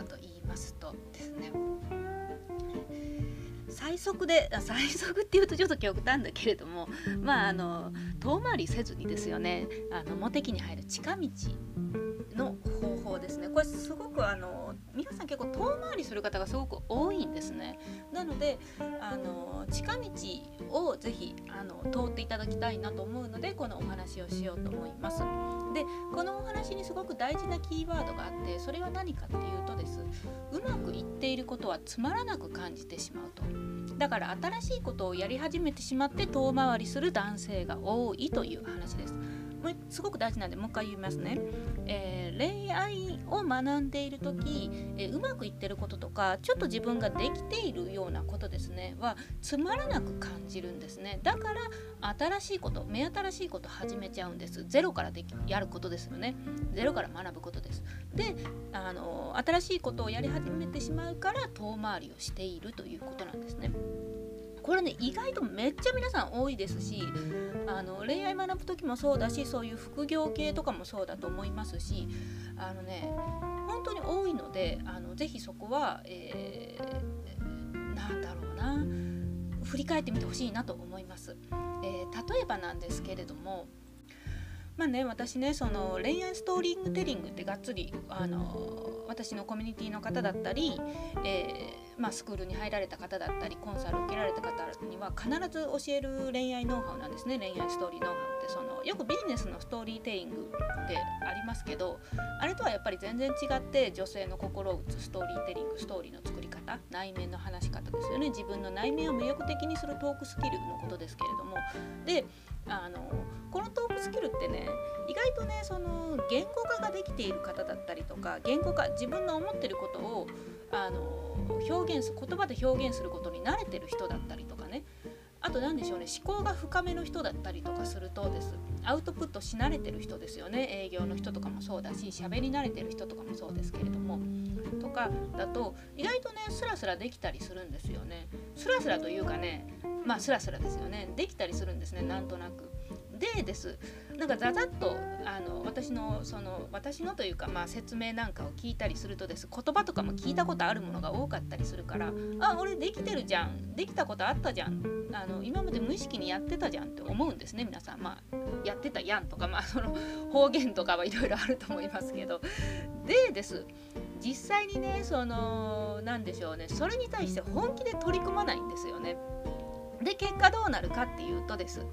かと言いますとですね。最速で最速っていうとちょっと極端だけれどもまああの遠回りせずにですよね。あの茂木に入る近道のですね。これすごくあの皆さん結構遠回りする方がすごく多いんですね。なのであの近道をぜひあの通っていただきたいなと思うのでこのお話をしようと思います。でこのお話にすごく大事なキーワードがあってそれは何かっていうとです。うまくいっていることはつまらなく感じてしまうと。だから新しいことをやり始めてしまって遠回りする男性が多いという話です。すごく大事なんでもう一回言いますね、えー、恋愛を学んでいる時、えー、うまくいってることとかちょっと自分ができているようなことですね。はつまらなく感じるんですね。だから新しいこと目新しいこと始めちゃうんです。ゼロからできやることですよね。ゼロから学ぶことです。であの新しいことをやり始めてしまうから遠回りをしているということなんですね。これね意外とめっちゃ皆さん多いですしあの恋愛学ぶ時もそうだしそういう副業系とかもそうだと思いますしあのね本当に多いのであのぜひそこは、えー、なんだろうな振り返ってみてほしいなと思います、えー、例えばなんですけれどもまあね私ねその恋愛ストーリングテリングってがっつりあの私のコミュニティの方だったり、えー、まあ、スクールに入られた方だったりコンサル受けられた方には必ず教える恋愛ノウハウなんですね。恋愛ストーリーノウハウってそのよくビジネスのストーリーテリングってありますけどあれとはやっぱり全然違って女性の心を打つストーリーテリングストーリーの作り方内面の話し方ですよね。自分の内面を魅力的にするトークスキルのことですけれども。であのこのトークスキルってね意外とねその言語化ができている方だったりとか言語化自分の思ってることをあの表現す言葉で表現することに慣れてる人だったりとかね。あと何でしょうね思考が深めの人だったりとかするとです。アウトプットし慣れてる人ですよね。営業の人とかもそうだし喋り慣れてる人とかもそうですけれどかだと意外とねスラスラできたりするんですよね。スラスラというかねまあスラスラですよね。できたりするんですねなんとなく。でです。なんかざざっとあの私のその私のというか、まあ、説明なんかを聞いたりするとです。言葉とかも聞いたことあるものが多かったりするからあ俺できてるじゃん。できたことあったじゃん。あの今まで無意識にやってたじゃんって思うんですね皆さん。まあやってたやんとかまあその方言とかはいろいろあると思いますけど。でです。実際にねその何でしょうね。それに対して本気で取り組まないんですよね。で結果どうなるかっていうとです。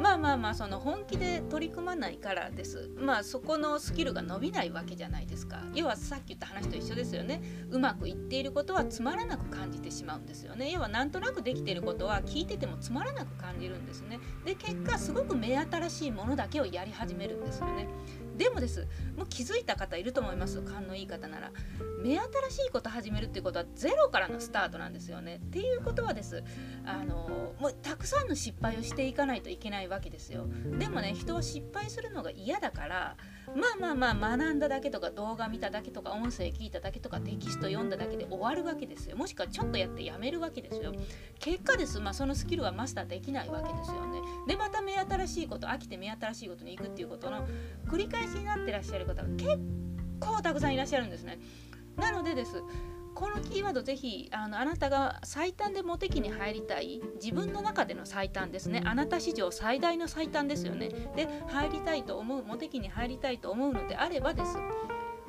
まあまあまあその本気で取り組まないからです。まあそこのスキルが伸びないわけじゃないですか。要はさっき言った話と一緒ですよね。うまくいっていることはつまらなく感じてしまうんですよね。要はなんとなくできていることは聞いててもつまらなく感じるんですね。で結果すごく目新しいものだけをやり始めるんですよね。でもです。もう気づいた方いると思います。勘のいい方なら。目新しいこと始めるっていうことはゼロからのスタートなんですよね。っていうことはです。あのもうたくさんの失敗をしていかないといけないわけですよ。でもね人は失敗するのが嫌だからまあまあまあ学んだだけとか動画見ただけとか音声聞いただけとかテキスト読んだだけで終わるわけですよ。もしくはちょっとやってやめるわけですよ。結果です、まあ、そのスキルはマスターできないわけですよね。でまた目新しいこと飽きて目新しいことに行くっていうことの繰り返しになってらっしゃる方が結構たくさんいらっしゃるんですね。なのでです。このキーワードぜひあのあなたが最短でモテ期に入りたい自分の中での最短ですねあなた史上最大の最短ですよねで入りたいと思うモテ期に入りたいと思うのであればです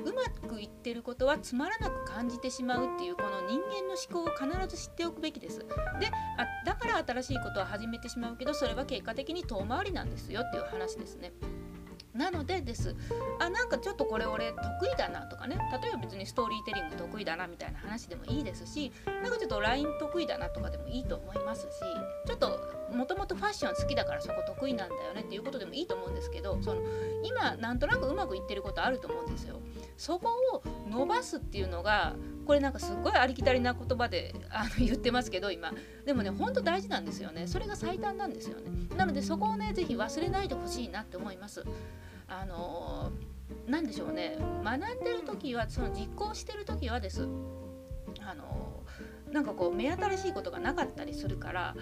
うまくいってることはつまらなく感じてしまうっていうこの人間の思考を必ず知っておくべきです。であだから新しいことは始めてしまうけどそれは結果的に遠回りなんですよっていう話ですね。なのでです。あなんかちょっとこれ俺得意だなとかね。例えば別にストーリーテリング得意だなみたいな話でもいいですしなんかちょっと LINE 得意だなとかでもいいと思いますしちょっともともとファッション好きだからそこ得意なんだよねっていうことでもいいと思うんですけどその今なんとなくうまくいってることあると思うんですよ。そこを伸ばすっていうのがこれなんかすごいありきたりな言葉であの言ってますけど今。でもねほんと大事なんですよね。それが最短なんですよね。なのでそこをね是非忘れないでほしいなって思います。あの何でしょうね。学んでる時はその実行してる時はです。あのなんかこう目新しいことがなかったりするから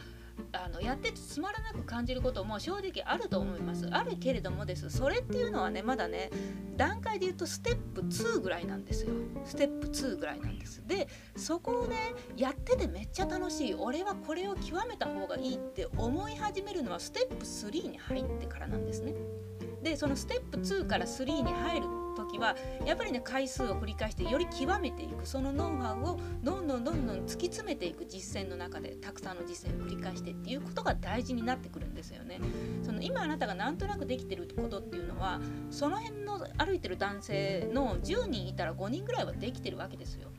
あのやっててつまらなく感じることも正直あると思います。あるけれどもです。それっていうのはねまだね段階で言うとステップ2ぐらいなんですよ。ステップ2ぐらいなんです。でそこをねやっててめっちゃ楽しい。俺はこれを極めた方がいいって思い始めるのはステップ3に入ってからなんですね。でそのステップ2から3に入る時はやっぱりね回数を繰り返してより極めていくそのノウハウをどんどんどんどん突き詰めていく実践の中でたくさんの実践を繰り返してっていうことが大事になってくるんですよね。その今あなたがなんとなくできてることっていうのはその辺の歩いてる男性の10人いたら5人ぐらいはできてるわけですよ。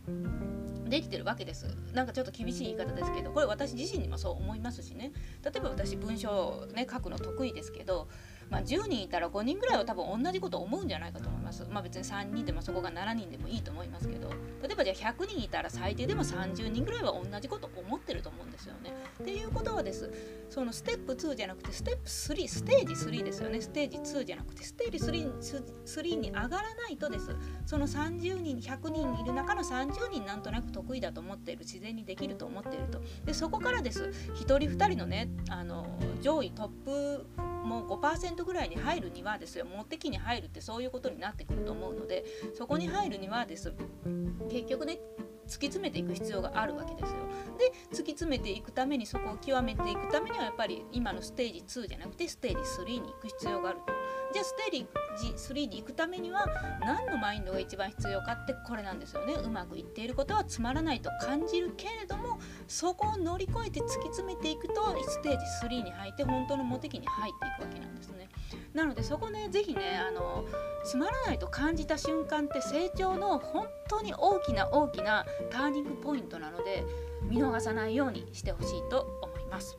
できてるわけですなんかちょっと厳しい言い方ですけどこれ私自身にもそう思いますしね例えば私文章をね書くの得意ですけどまあ、10人いたら5人ぐらいは多分同じこと思うんじゃないかと思います。まあ、別に3人でもそこが7人でもいいと思いますけど例えばじゃあ100人いたら最低でも30人ぐらいは同じこと思ってる。っていうことはですそのステップ2じゃなくてステップ3ステージ3ですよね。ステージ2じゃなくてステージ 3, 3に上がらないとです。その30人100人いる中の30人なんとなく得意だと思っている自然にできると思っていると。でそこからです。1人2人のねあの上位トップもう5%ぐらいに入るにはですよ。もう的に入るってそういうことになってくると思うのでそこに入るにはです。結局ね突き詰めていく必要があるわけですよ。で突き詰めていくためにそこを極めていくためにはやっぱり今のステージ2じゃなくてステージ3に行く必要があると。じゃあステージ3に行くためには何のマインドが一番必要かってこれなんですよねうまくいっていることはつまらないと感じるけれどもそこを乗り越えて突き詰めていくとステージ3に入って本当のモテ期に入っていくわけなんですねなのでそこね是非ねあのつまらないと感じた瞬間って成長の本当に大きな大きなターニングポイントなので見逃さないようにしてほしいと思います。